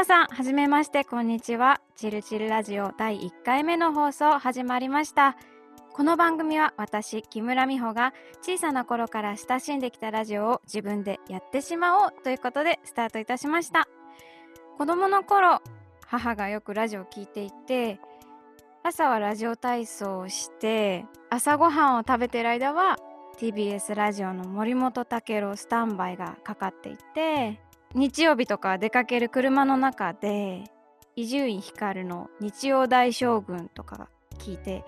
皆さん、はじめまして、こんにちは。チルチルラジオ第1回目の放送始まりました。この番組は私、木村美穂が小さな頃から親しんできたラジオを自分でやってしまおうということでスタートいたしました。子供の頃、母がよくラジオを聞いていて、朝はラジオ体操をして、朝ごはんを食べてる間は TBS ラジオの森本武郎スタンバイがかかっていて、日曜日とか出かける車の中で伊集院光の日曜大将軍とか聞いて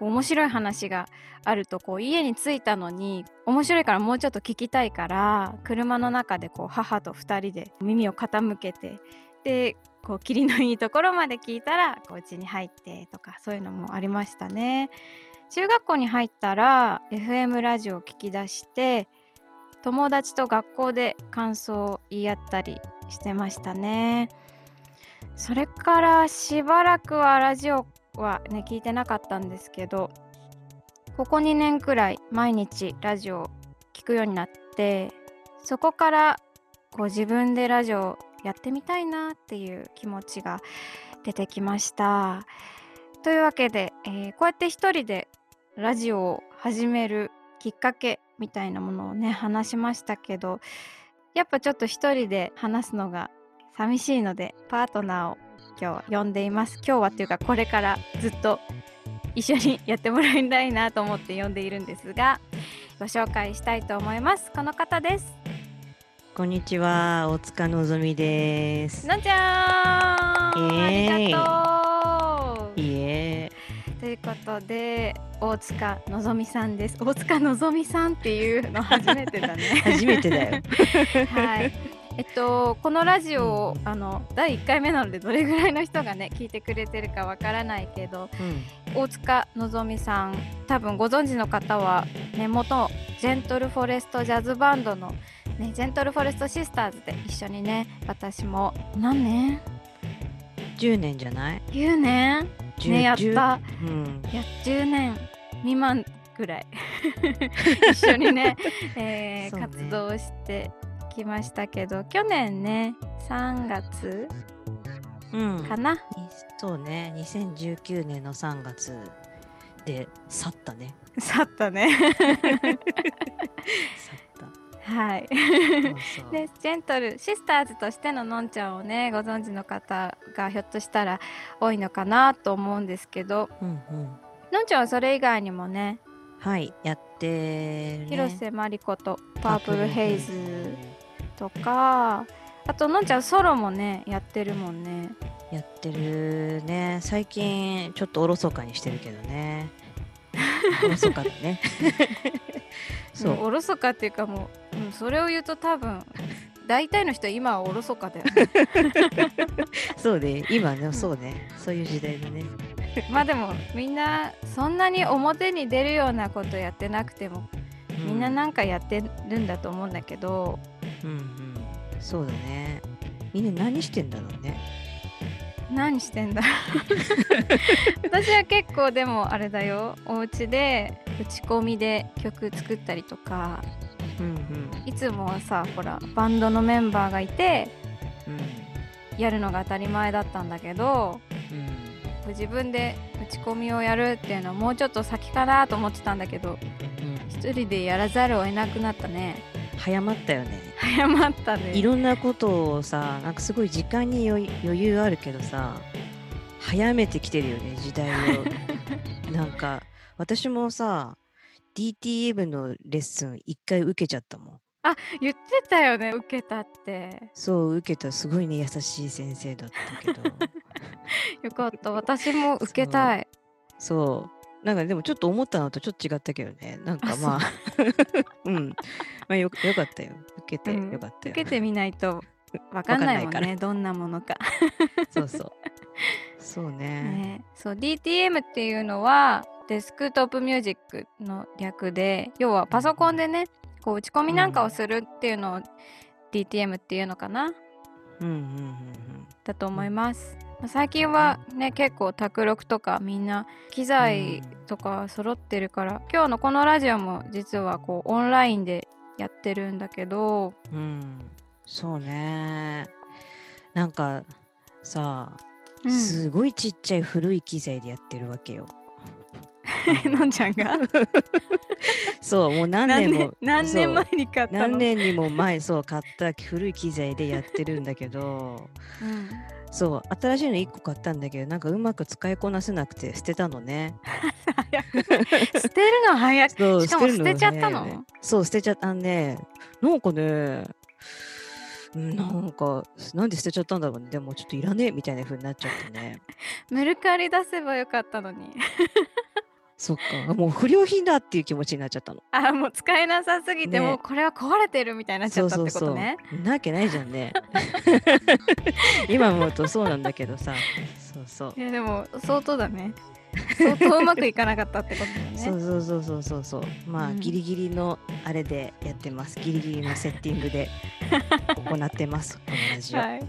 面白い話があるとこう家に着いたのに面白いからもうちょっと聞きたいから車の中でこう母と2人で耳を傾けてでこう霧のいいところまで聞いたらこう家に入ってとかそういうのもありましたね。中学校に入ったら FM ラジオを聞き出して友達と学校で感想を言い合ったりしてましたね。それからしばらくはラジオはね聞いてなかったんですけどここ2年くらい毎日ラジオを聞くようになってそこからこう自分でラジオをやってみたいなっていう気持ちが出てきました。というわけで、えーこうやって一人でラジオを始めるきっかけみたいなものをね話しましたけどやっぱちょっと一人で話すのが寂しいのでパートナーを今日は呼んでいます。今日はっていうかこれからずっと一緒にやってもらいたいなと思って呼んでいるんですがご紹介したいと思います。この方です。こんにちは、大塚のぞみです。のんちゃん、イエーイ。ありがとう。いえ、ということで大塚のぞみさんです大塚のぞみさんっていうの初めてだね 初めてだよ。はい。えっと、このラジオをあの第1回目なのでどれぐらいの人がね聞いてくれてるかわからないけどうん、大塚のぞみさん多分ご存知の方はね元ジェントルフォレストジャズバンドの、ね、ジェントルフォレストシスターズで一緒にね私も何年？10年じゃない ?9 年？10ねやった。10うん、いや10年未満ぐらい。一緒にね,、えーね。活動してきましたけど去年ね3月うん、かな、にそうね、2019年の3月で去ったね。去ったね。去 っはいでジェントルシスターズとしてののんちゃんをねご存知の方がひょっとしたら多いのかなと思うんですけどうんうん。のんちゃんはそれ以外にもねはい、やってるね。広瀬真理子とパープルヘイズとかあとのんちゃんソロもねやってるもんねやってるね。最近ちょっとおろそかにしてるけどね。おろそかだね。そう。おろそかっていうかもう、うん、それを言うと多分大体の人は今はおろそかだよね。そうね、今ね、そうね、そういう時代だね。まあでもみんなそんなに表に出るようなことやってなくてもみんななんかやってるんだと思うんだけど、うんうん、そうだね。みんな何してんだろうね。何してんだ 私は結構でもあれだよ。お家で打ち込みで曲作ったりとか。うんうん。いつもはさほらバンドのメンバーがいてうん。やるのが当たり前だったんだけどうん。自分で打ち込みをやるっていうのはもうちょっと先かなと思ってたんだけどうん。一人でやらざるを得なくなったね。早まったよね。早まったね。いろんなことをさ、なんかすごい時間に余余裕あるけどさ、早めてきてるよね、時代を。なんか、私もさ、DTM のレッスン一回受けちゃったもん。言ってたよね受けたってそう、受けたすごいね、優しい先生だったけど。よかった私も受けたいそう。なんかでもちょっと思ったのとちょっと違ったけどね。なんかあまあ、うん。まあよよかったよ。受けてうんよかったよ。受けてみないとわかんないもんねどんなものか、そうそう。そうね。ね、そう DTM っていうのはデスクトップミュージックの略で要はパソコンでねこう打ち込みなんかをするっていうのを DTM っていうのかな？うんうんうんだと思います、まあ最近はね結構卓録とかみんな機材とか揃ってるから、今日のこのラジオも実はこうオンラインでやってるんだけどうん。うん。そうね。なんかさ、うんすごいちっちゃい古い機材でやってるわけよ。のんちゃんが。そうもう何何年も年何年前に買った何年にも前そう買った古い機材でやってるんだけどうん。そう新しいの1個買ったんだけどなんかうまく使いこなせなくて捨てたのね。捨てるの早く しかも捨てちゃったの？ね。そう捨てちゃったね。なんかねうんなんかなんで捨てちゃったんだろうね。でもちょっといらねえみたいな風になっちゃってね。メルカリ出せばよかったのにそっか。もう不良品だっていう気持ちになっちゃったの。あもう使えなさすぎて、ね。もうこれは壊れてるみたいになっちゃったってことね。なわけないじゃんね。今思うとそうなんだけどさ。そうそう。いやでも相当だね。相当うまくいかなかったってことだね。そうそうそうそうそうそう。まあ、うん。ギリギリのあれでやってます。ギリギリのセッティングで 行ってます。このラジオ。はい、はい、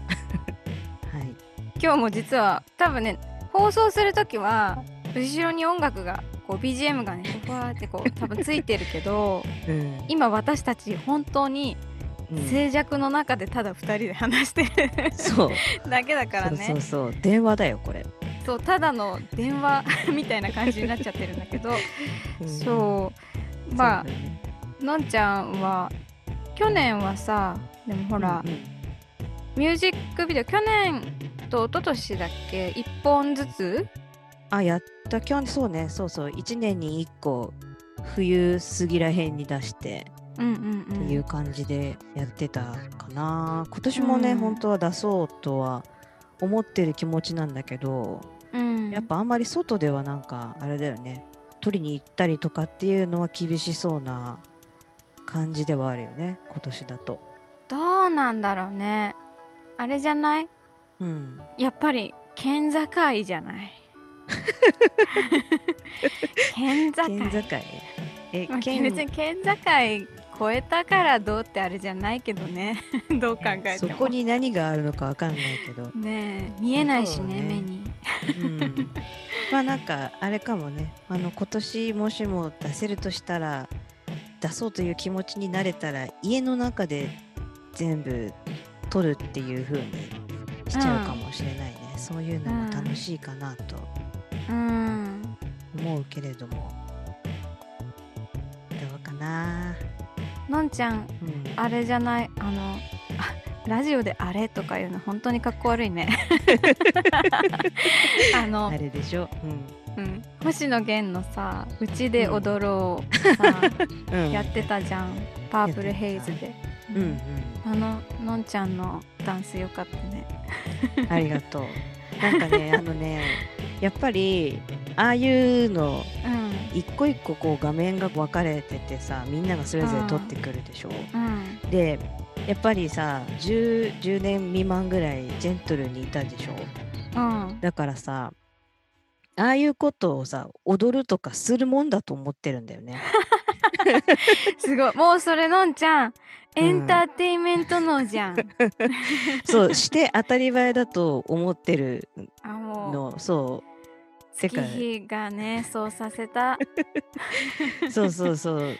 今日も実は多分ね放送する時は後ろに音楽がこう BGM がねふわーってこう 多分ついてるけどうん。今私たち本当にうん。静寂の中でただ2人で話してるそう。だけだからね。そうそう電話だよこれ、そうただの電話 みたいな感じになっちゃってるんだけど、うん。そう。まあね。のんちゃんは去年はさでもほら、うんうん。ミュージックビデオ去年と一昨年だっけ？1本ずつあやった。去年そうね。そうそう。1年に1個冬過ぎらへんに出してうんうんうんっていう感じでやってたかな、今年もね、うん。本当は出そうとは思ってる気持ちなんだけどうん。やっぱあんまり外ではなんかあれだよね。取りに行ったりとかっていうのは厳しそうな感じではあるよね。今年だと。どうなんだろうね。あれじゃない？うん。やっぱり県境じゃない？県境。県境。えまあ県。別に県境越えたからどうってあれじゃないけどね。どう考えても。そこに何があるのかわかんないけど。ねえ見えないしねね。目に。うん。まあなんかあれかもね。あの今年もしも出せるとしたら出そうという気持ちになれたら家の中で全部撮るっていう風にしちゃうかもしれないね、そういうのも楽しいかなと。うん思うけれども、どうかな。のんちゃんうん。あれじゃない？あのあ ラジオであれとか言うの本当にかっこ悪いね。あのあれでしょ？うん、星野源のさ「うちで踊ろう」さ、うん、うん、やってたじゃん。パープルヘイズで、うんうん。あののんちゃんのダンスよかったね。ありがとうなんかね あのねやっぱりああいうのうん。一個一個こう画面が分かれててさみんながそれぞれ撮ってくるでしょ？うん。でやっぱりさ 10, 10年未満ぐらいジェントルにいたでしょ？うん。だからさああいうことをさ踊るとかするもんだと思ってるんだよね すごい。もうそれのんちゃん。エンターテインメントのじゃん、そうして当たり前だと思ってるの。そうてか月日がねそうさせた。そうそうそう。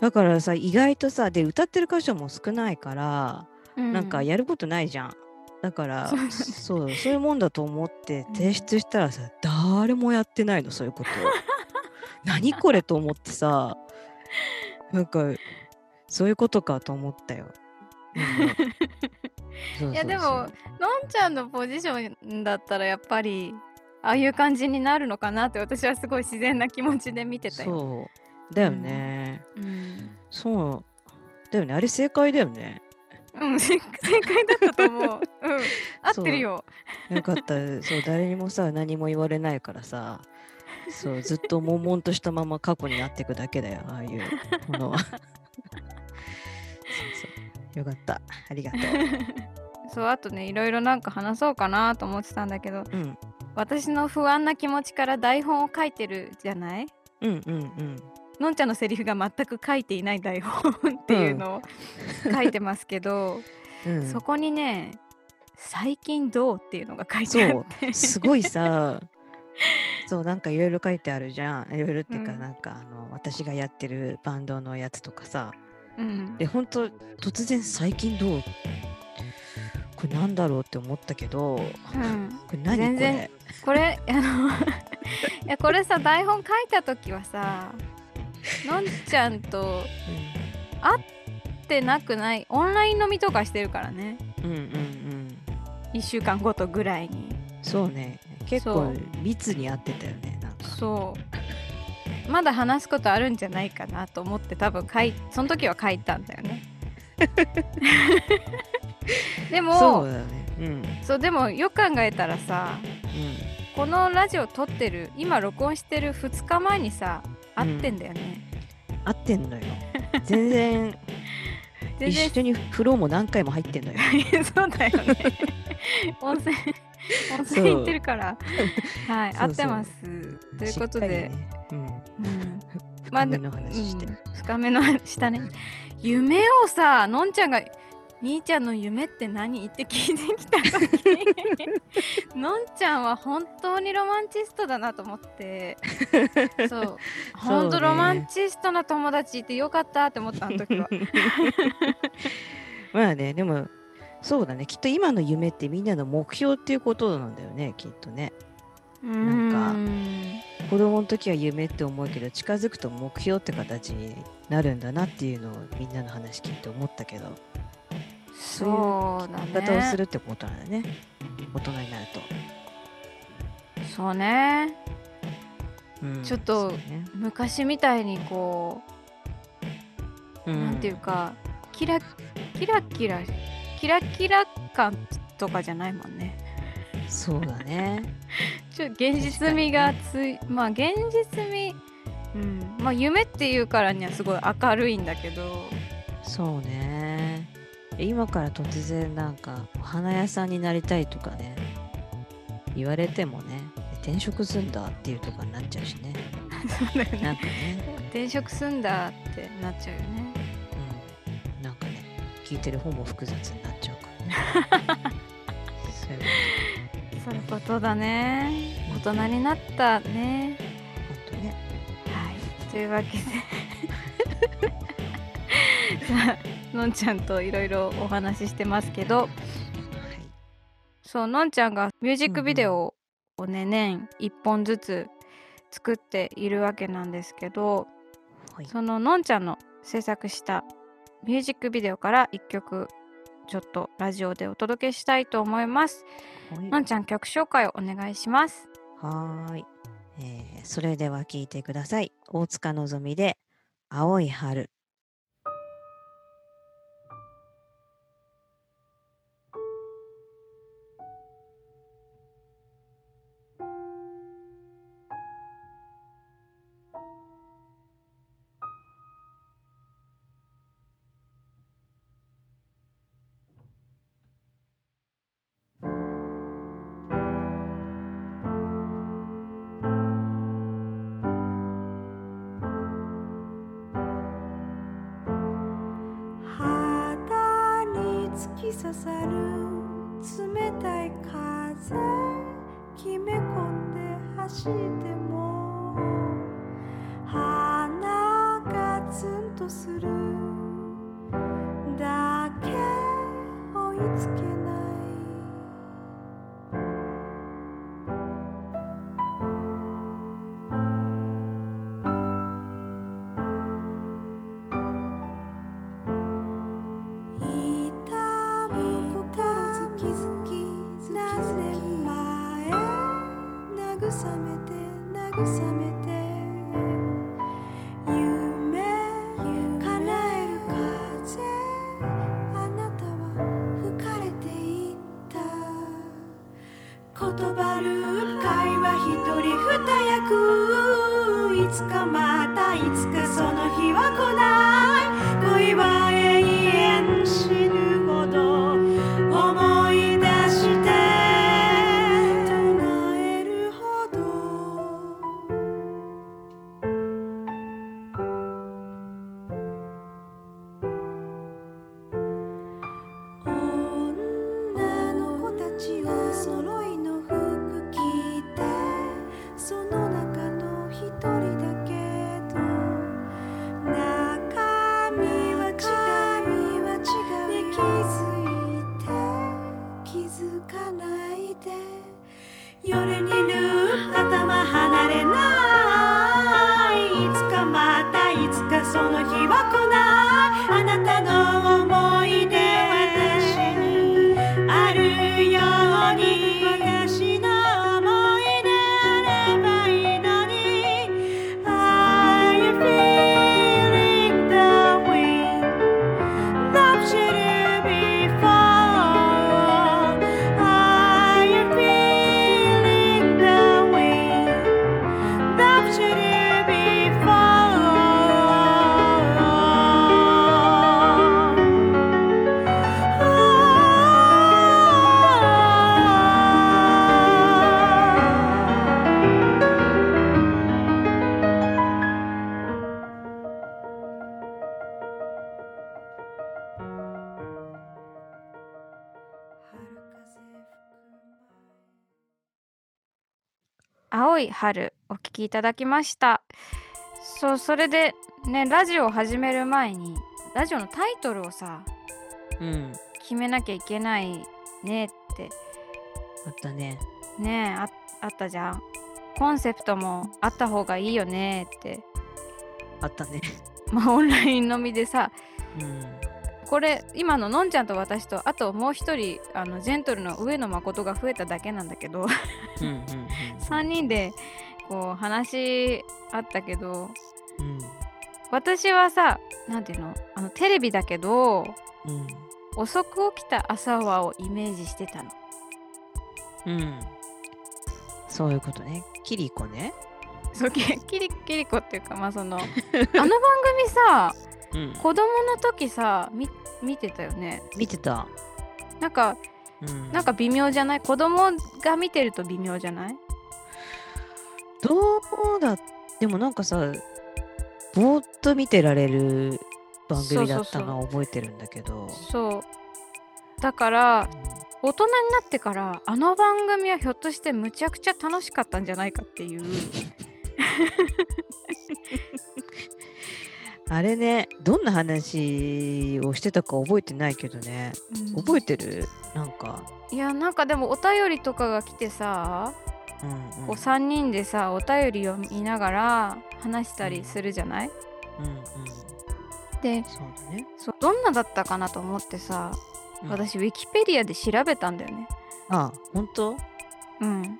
だからさ意外とさで歌ってる箇所も少ないからなんかやることないじゃん。だからそう。そうそういうもんだと思って提出したらさ誰もやってないのそういうこと。何これと思ってさ なんかそういうことかと思ったよ。いやでものんちゃんのポジションだったらやっぱりああいう感じになるのかなって私はすごい自然な気持ちで見てたよ。そう。だよね、うん、そう。だよね。あれ正解だよね。うん、正正解だったと思う。うん、合ってるよ。よかった。そう誰にもさ何も言われないからさそうずっと悶々としたまま過去になっていくだけだよああいうものは。そうそう。よかった。ありがとう。そうあとねいろいろなんか話そうかなと思ってたんだけどうん。私の不安な気持ちから台本を書いてるじゃない？うんうんうん。のんちゃんのセリフが全く書いていない台本っていうのを書いてますけど、うん。そこにね「最近どう?」っていうのが書いてあって。すごいさそうなんかいろいろ書いてあるじゃん。いろいろっていうか、うん。なんかあの私がやってるバンドのやつとかさ。うん。で本当突然最近どう？ここれなんだろうって思ったけど、こうん、れ何全然これあの いやこれさ台本書いた時はさのんちゃんと会ってなくない？オンライン飲みとかしてるからね。うん、うんうん。うん1週間ごとぐらいに。そうね結構そう。密に合ってたよねなんか。そう。まだ話すことあるんじゃないかなと思って多分書いその時は書いたんだよね。でもそそうだね。うん。うでもよく考えたらさうん。このラジオ撮ってる今録音してる2日前にさ会ってんだよね、合ってんのよ。全然全然。一緒に風呂も何回も入ってんのよ。そうだよね。温泉温泉行ってるから。はい合ってます。ということで、ね。うん。うん。まあ深めの話して、うん。深めのしたね。夢をさのんちゃんが「みーちゃんの夢って何?」って聞いてきた時 のんちゃんは本当にロマンチストだなと思って。そう。本当ロマンチストな友達いてよかったって思ったあの時は。まあねでもそうだね。きっと今の夢ってみんなの目標っていうことなんだよねきっとね。なんかうん。子供の時は夢って思うけど近づくと目標って形になるんだなっていうのをみんなの話聞いて思ったけど。そうだ言い方をすねるってことなんだね。大人になると、そうね。うんちょっと昔みたいにこうなんていうかキラキラキラキラキラ感とかじゃないもんね。そうだね。ちょ現実味がつい、まあ現実味うん。まあ夢っていうからにはすごい明るいんだけど。そうね。今から突然なんかお花屋さんになりたいとかね言われてもね転職すんだっていうとかになっちゃうしね。そうだよね。なんかね、転職すんだってなっちゃうよね聞いてる方も複雑になっちゃうからね。そういうそういうことだね。大人になったね。ほんとねはい。というわけで。さあのんちゃんといろいろお話ししてますけど。はいそうのんちゃんがミュージックビデオをね、年1本ずつ作っているわけなんですけど。はい。そののんちゃんの制作したミュージックビデオから1曲ちょっとラジオでお届けしたいと思います。はいのんちゃん曲紹介をお願いします。はーい、えーそれでは聞いてください大塚のぞみで青い春 You're in. 春お聞きいただきましたそうそれでねラジオを始める前にラジオのタイトルをさうん。決めなきゃいけないねってあったね。ねああったじゃんコンセプトもあった方がいいよねってあったね。まあオンラインのみでさうん。これ今ののんちゃんと私とあともう一人あのジェントルの上野誠が増えただけなんだけどうんうん3人でこう話あったけどうん。私はさなんていうのあのテレビだけどうん。遅く起きた朝はをイメージしてたのうん。うん。そういうことね。キリコね。そうキキリキリコっていうかまあその あの番組さうん。子供の時さみ見てたよね見てた。なんかうん。なんか微妙じゃない？子供が見てると微妙じゃない？どうだでもなんかさ、ぼーっと見てられる番組だったのは覚えてるんだけど。そうだから大人になってからあの番組はひょっとしてむちゃくちゃ楽しかったんじゃないかっていう あれね、どんな話をしてたか覚えてないけどね。覚えてる？なんか。いやなんかでもお便りとかが来てさ、こう3人でさお便りを見ながら話したりするじゃない？うんうん。でそうだね。そうどんなだったかなと思ってさ、うん。私ウィキペディアで調べたんだよね。あ、本当？うん。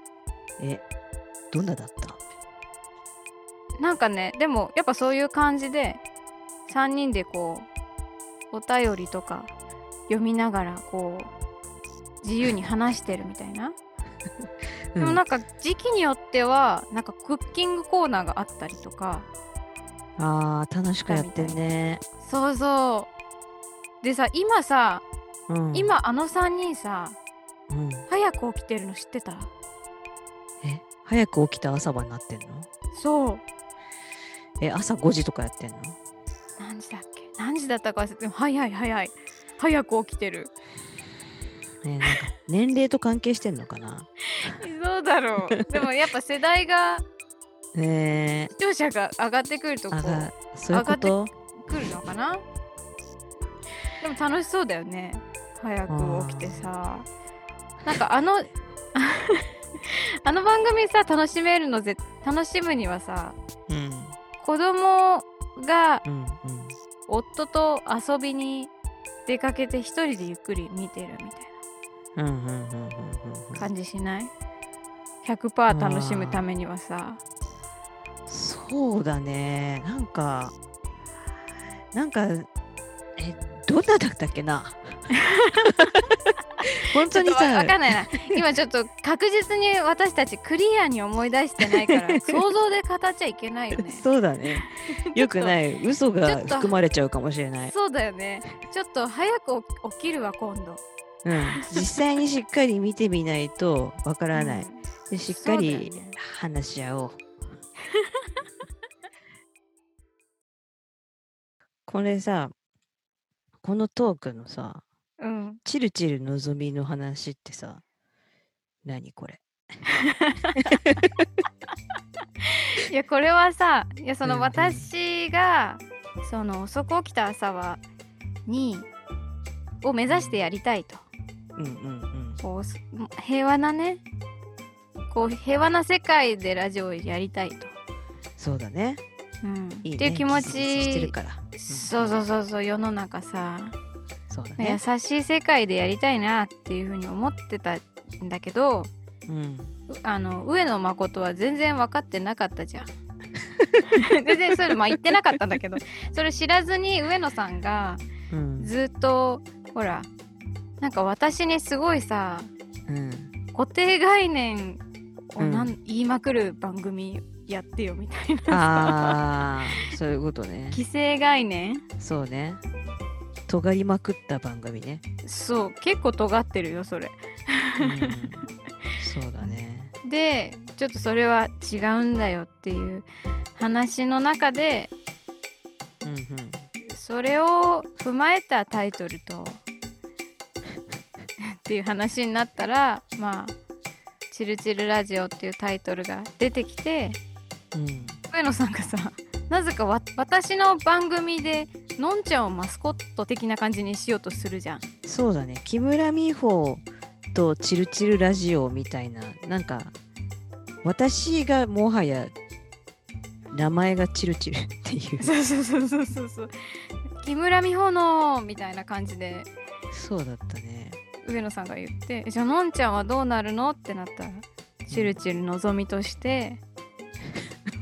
え、どんなだった？なんかねでもやっぱそういう感じで3人でこうお便りとか読みながらこう自由に話してるみたいな、でもなんか時期によってはなんかクッキングコーナーがあったりとか。あー、楽しくやってんね。そうそう。でさ今さ、うん、今あの3人さうん、早く起きてるの知ってた？え、早く起きた朝晩になってんの？そう。え、朝5時とかやってんの？何時だっけ？何時だったか忘れてでも早い早い。早く起きてる。ね、なんか年齢と関係してんのかな？そうだろう。でもやっぱ世代がね視聴者が上がってくるとえ、こうあが、そういうこと？来るのかな？でも楽しそうだよね。早く起きてさ。なんかあの あの番組さ楽しめるのぜ楽しむにはさうん、子供が。夫と遊びに出かけて一人でゆっくり見てるみたいな感じしない？?100% 楽しむためにはさそうだね。なんか、なんか、え、どんなだったっけな？本当にさ、かんないな今ちょっと確実に私たちクリアに思い出してないから 想像で語っちゃいけないよねそうだね。よくない。嘘が含まれちゃうかもしれない。そうだよねちょっと早く起起きるわ今度うん。実際にしっかり見てみないとわからない。うんでしっかり話し合おう。これさ、このトークのさ、うんチルチルのぞみの話ってさ、何これ？いやこれはさいやその私が、その遅く起きた朝はにを目指してやりたいとうんうんうん。こうす平和なねこう平和な世界でラジオをやりたいと、そうだね。うんいいね。っていう気持ギスギスしてるちから。そうそうそうそう世の中さそうだね。優しい世界でやりたいなっていうふうに思ってたんだけどうん。うあの上野誠は全然分かってなかったじゃん。全然それまあ言ってなかったんだけどそれ知らずに上野さんがうん。ずっとほらなんか私にすごいさうん。固定概念をうんなん、言いまくる番組やってよみたいなさああ、そういうことね。既成概念？そうね。尖りまくった番組ね。そう結構尖ってるよそれ。うん、そうだね。でちょっとそれは違うんだよっていう話の中でうんうん。それを踏まえたタイトルとっていう話になったらまあチルチルラジオっていうタイトルが出てきてうん。上野さんがさなぜかわ私の番組でのんちゃんをマスコット的な感じにしようとするじゃん。そうだね。木村美穂とチルチルラジオみたいななんか私がもはや名前がチルチルっていう。そうそうそうそうそうそう。木村美穂のみたいな感じで。そうだったね上野さんが言ってじゃあのんちゃんはどうなるの？ってなったらチルチルのぞみとして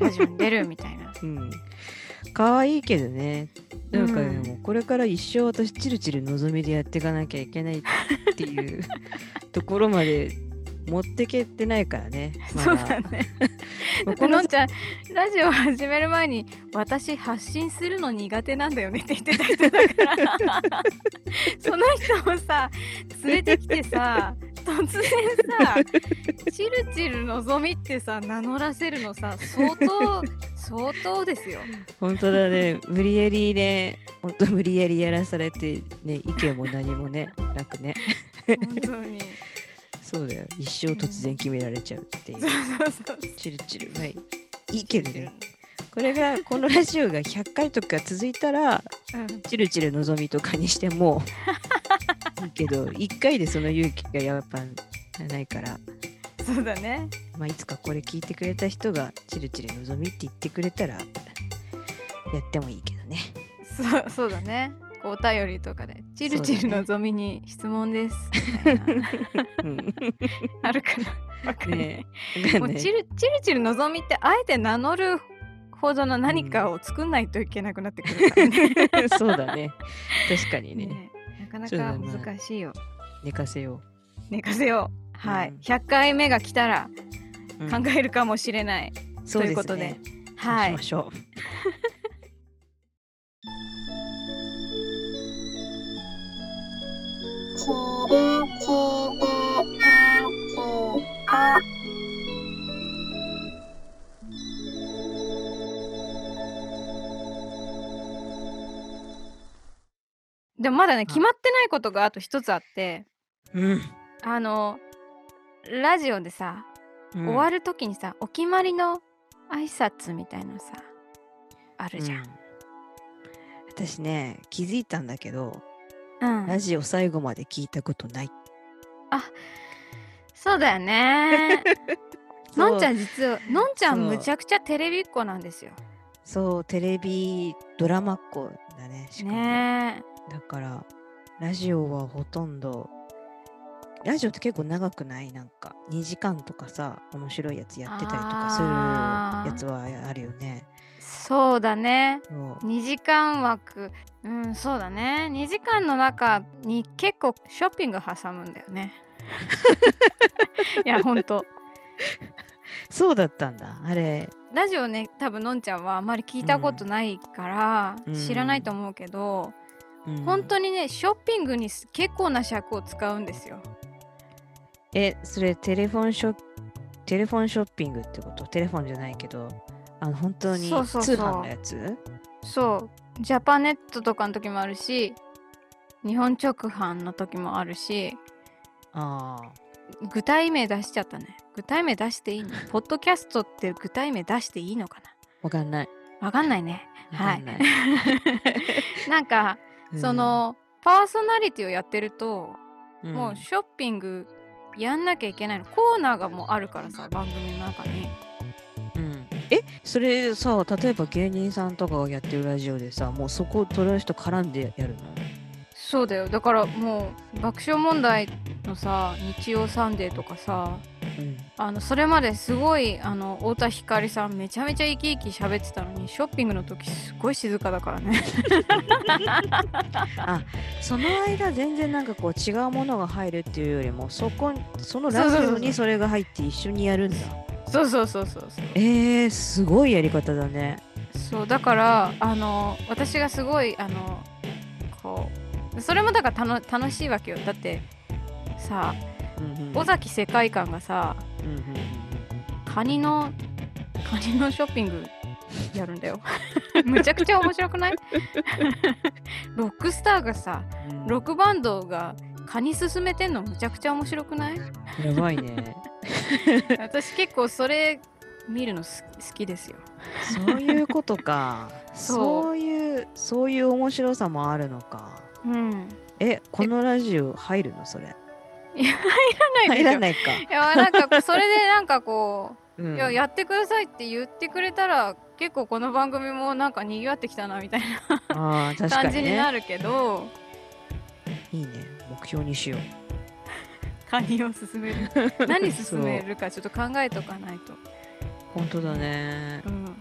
ラジオに出るみたいなうん。可愛いけどね。なんかでうん。もこれから一生私チルチルのぞみでやっていかなきゃいけないっていうところまで持ってけてないからね。まそうだね。まあこののんちゃんラジオ始める前に私発信するの苦手なんだよねって言ってた人だから。その人をさ連れてきてさ突然さチルチルのぞみってさ名乗らせるのさ相当相当ですよ。本当だね。無理やりね本当無理やりやらされてね意見も何もねなくね。本当にそうだよ。一生突然決められちゃうっていう。チルチル。はいいいけどね。これがこのラジオが100回とか続いたらうん。チルチルのぞみとかにしてもいいけど1回でその勇気がやっぱないから、そうだね。まあ、いつかこれ聞いてくれた人がチルチルのぞみって言ってくれたらやってもいいけどね。そうそうだねこうお便りとかで「チルチルのぞみに質問です」みたいな。うん。あるかな。わかんない、ねえ。もうチルチルチルのぞみってあえて名乗るほどの何かを作んないといけなくなってくるからね。そうだね。確かにね。ねなかなかね。難しいよ。寝かせよ寝かせよう。はい、うん。100回目が来たら考えるかもしれない。ということで。はい。しま。しょでもまだね決まってないことがあと一つあってう。うんあのラジオでさ、うん終わる時にさお決まりの挨拶みたいのさあるじゃん。うん私ね気づいたんだけどうんラジオ最後まで聞いたことない。そうだよね。のんちゃんん実はのんちゃんむちゃくちゃテレビっ子なんですよ。そうテレビドラマっ子だねしかもねだからラジオはほとんどラジオって結構長くない？なんか2時間とかさ面白いやつやってたりとかするやつはあるよね。そうだね。そう。2時間枠。うんそうだね。2時間の中に結構ショッピング挟むんだよね。いやほんと。そうだったんだあれ。ラジオね多分のんちゃんはあまり聞いたことないから、うん。知らないと思うけど、うん。本当にねショッピングにす結構な尺を使うんですよ。えそれテレフォンショッテレフォンショッピングってこと？テレフォンじゃないけどあの本当にそうそうそう。通販のやつ？そう。ジャパネットとかの時もあるし日本直販の時もあるしああ具体名出しちゃったね。具体名出していいの？ポッドキャストって具体名出していいのかわかんない。なわかんないね。はい。なんか、うん。そのパーソナリティをやってると、うん。もうショッピングやんなきゃいけないの。コーナーがもうあるからさ番組の中に。うんえそれさ例えば芸人さんとかがやってるラジオでさもうそこを取る人絡んでやるの？そうだよ。だからもう爆笑問題のさ日曜サンデーとかさうん。あのそれまですごいあの太田光さんめちゃめちゃ生き生き喋ってたのにショッピングの時すごい静かだからね。その間全然なんかこう違うものが入るっていうよりもそこそのラジオにそれが入って一緒にやるんだそうそうそうそうそう。えー、すごいやり方だね。そうだからあの私がすごいあのこうそれもだから楽楽しいわけよ。だってさうんうん尾崎世界観がさうん。カニのカニのショッピングやるんだよ。むちゃくちゃ面白くない？ロックスターがさうん。ロックバンドがカニ進めてんのむちゃくちゃ面白くない？やばいね。私結構それ見るのす好きですよ。そういうことか。そういう、そういう面白さもあるのか。うん。え、このラジオ入るの？それ。いや入らないで。入らないか。いやなんか それでなんかこう、うんいややってくださいって言ってくれたら結構この番組もなんか賑わってきたなみたいな感じになね。るけど、いいね。目標にしよう。カニを進める？何進めるかちょっと考えとかないと、本当だね。う。ん、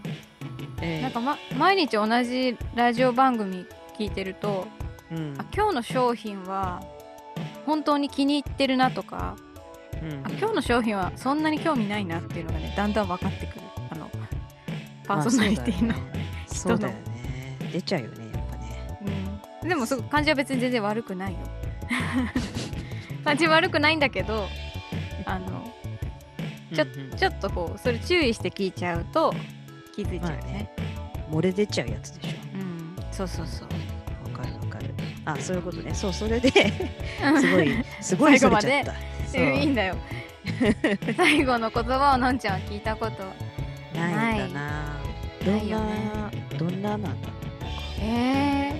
えーなんか、ま、毎日同じラジオ番組聞いてるとうん。あ今日の商品は本当に気に入ってるなとかうん。あ今日の商品はそんなに興味ないなっていうのがねだんだん分かってくる。あのパーソナリティの、そうだよね。出ちゃうよね、やっぱね。うん、でもそ感じは別に全然悪くないよ 感じ悪くないんだけどあのちょちょっとこうそれ注意して聞いちゃうと気づいちゃうよね,、漏れ出ちゃうやつでしうんそうそうそうょ。わかるわかる。あ、そういうことね。そう、それで、すごい、すごいそれちゃった。そういいんだよ 最後の言葉をのんちゃんは聞いたことないんだな。どんなね、どんななんだろう。え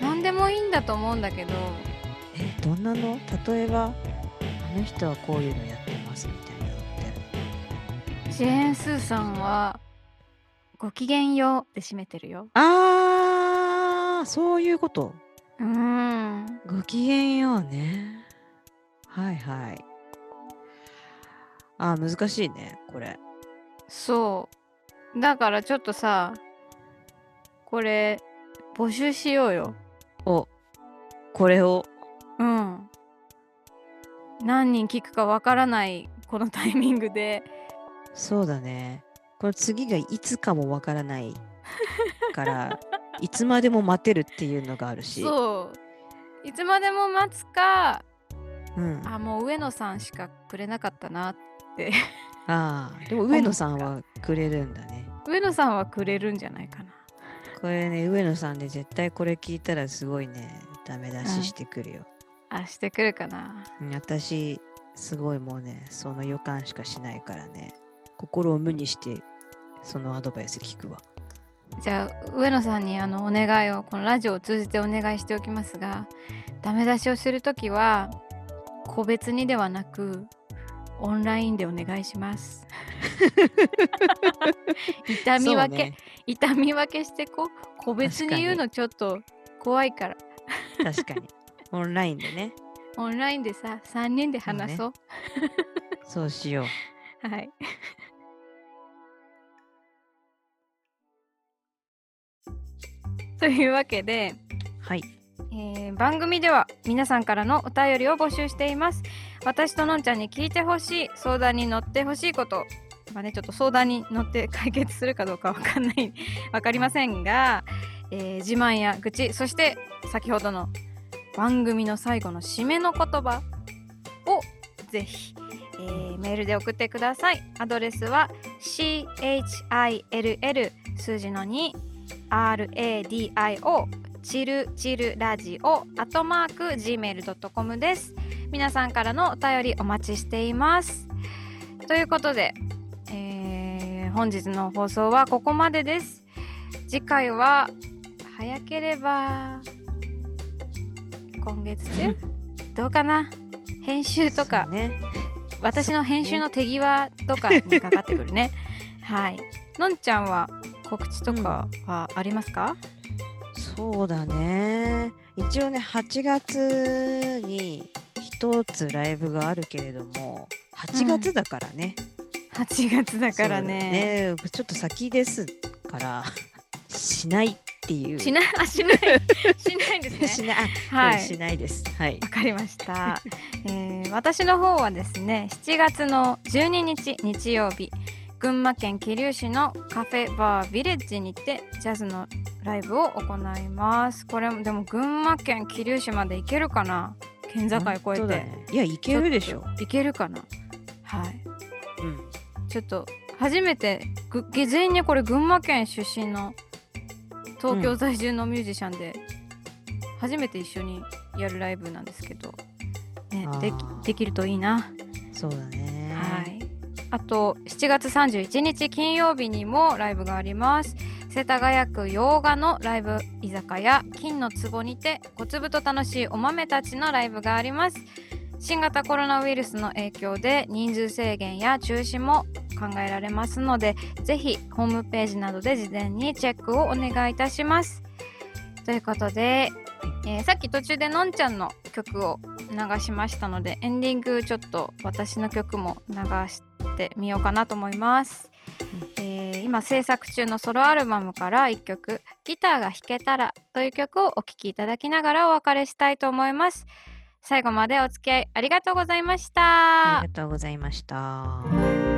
ー、何でもいいんだと思うんだけどえ、どんなの？例えば、あの人はこういうのやってますみたいなのって。ジェーン・スーさんはごきげんようで締めてるよあー、そういうこと。うーんごきげんようね。はいはい。あー、難しいね、これ。そうだからちょっとさこれ募集しようよお、これを。うん何人聞くかわからないこのタイミングでそうだね。この次がいつかもわからないから、いつまでも待てるっていうのがあるし。そういつまでも待つかうん、あもう上野さんしかくれなかったなってああ、でも上野さんはくれるんだね。上野さんはくれるんじゃないかなこれね、上野さんで絶対これ聞いたらすごいね、ダメ出ししてくるよ。あしてくるかな。うん私、すごいもうね、その予感しかしないからね、心を無にして、そのアドバイス聞くわ。じゃあ上野さんにあのお願いをこのラジオを通じてお願いしておきますがダメ出しをするときは個別にではなくオンラインでお願いします。痛み分け、ね。痛み分けしてこう個別に言うのちょっと怖いから。確かに。オンラインでね、オンラインでさ3人で話そう。そうしよう。はい。というわけではい。えー番組では皆さんからのお便りを募集しています。私とのんちゃんに聞いてほしい相談に乗ってほしいことまあねちょっと相談に乗って解決するかどうかわかんない。わかりませんが、えー自慢や愚痴そして先ほどの番組の最後の締めの言葉をぜひ、えーメールで送ってください。アドレスは CHILL 数字の2 RADIO チルチルラジオアットマーク Gmail.com です。皆さんからのお便りお待ちしています。ということで、えー本日の放送はここまでです。次回は早ければ今月中？どうかな？編集とか。ね。私の編集の手際とかにかかってくるね。はい。のんちゃんは告知とかはありますか、そうだね。一応ね、8月に一つライブがあるけれども、8月だからね。8月だからね。ね。ちょっと先ですから、しないっていう。しない あしない しないですねしない。あはいしないです。はい。わかりました、えー私の方はですね7月の12日日曜日群馬県桐生市のカフェバービレッジにてジャズのライブを行いますこれもでも群馬県桐生市まで行けるかな？県境越えて、ねいや、いけるでしょ。行けるかな？はいうん。ちょっと初めてぐ全員にこれ群馬県出身の東京在住のミュージシャンで、初めて一緒にやるライブなんですけど、ねできできるといいな。そうだね。はい。あと7月31日金曜日にもライブがあります。世田谷区洋画のライブ居酒屋金の壺にて小粒と楽しいお豆たちのライブがあります。新型コロナウイルスの影響で人数制限や中止も考えられますのでぜひホームページなどで事前にチェックをお願いいたします。ということで、えーさっき途中でのんちゃんの曲を流しましたのでエンディングちょっと私の曲も流してみようかなと思います。えー今制作中のソロアルバムから1曲「ギターが弾けたら」という曲をお聴きいただきながらお別れしたいと思います。最後までお付き合いありがとうございました。ありがとうございました。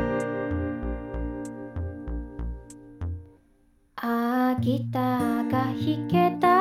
あーギターが弾けた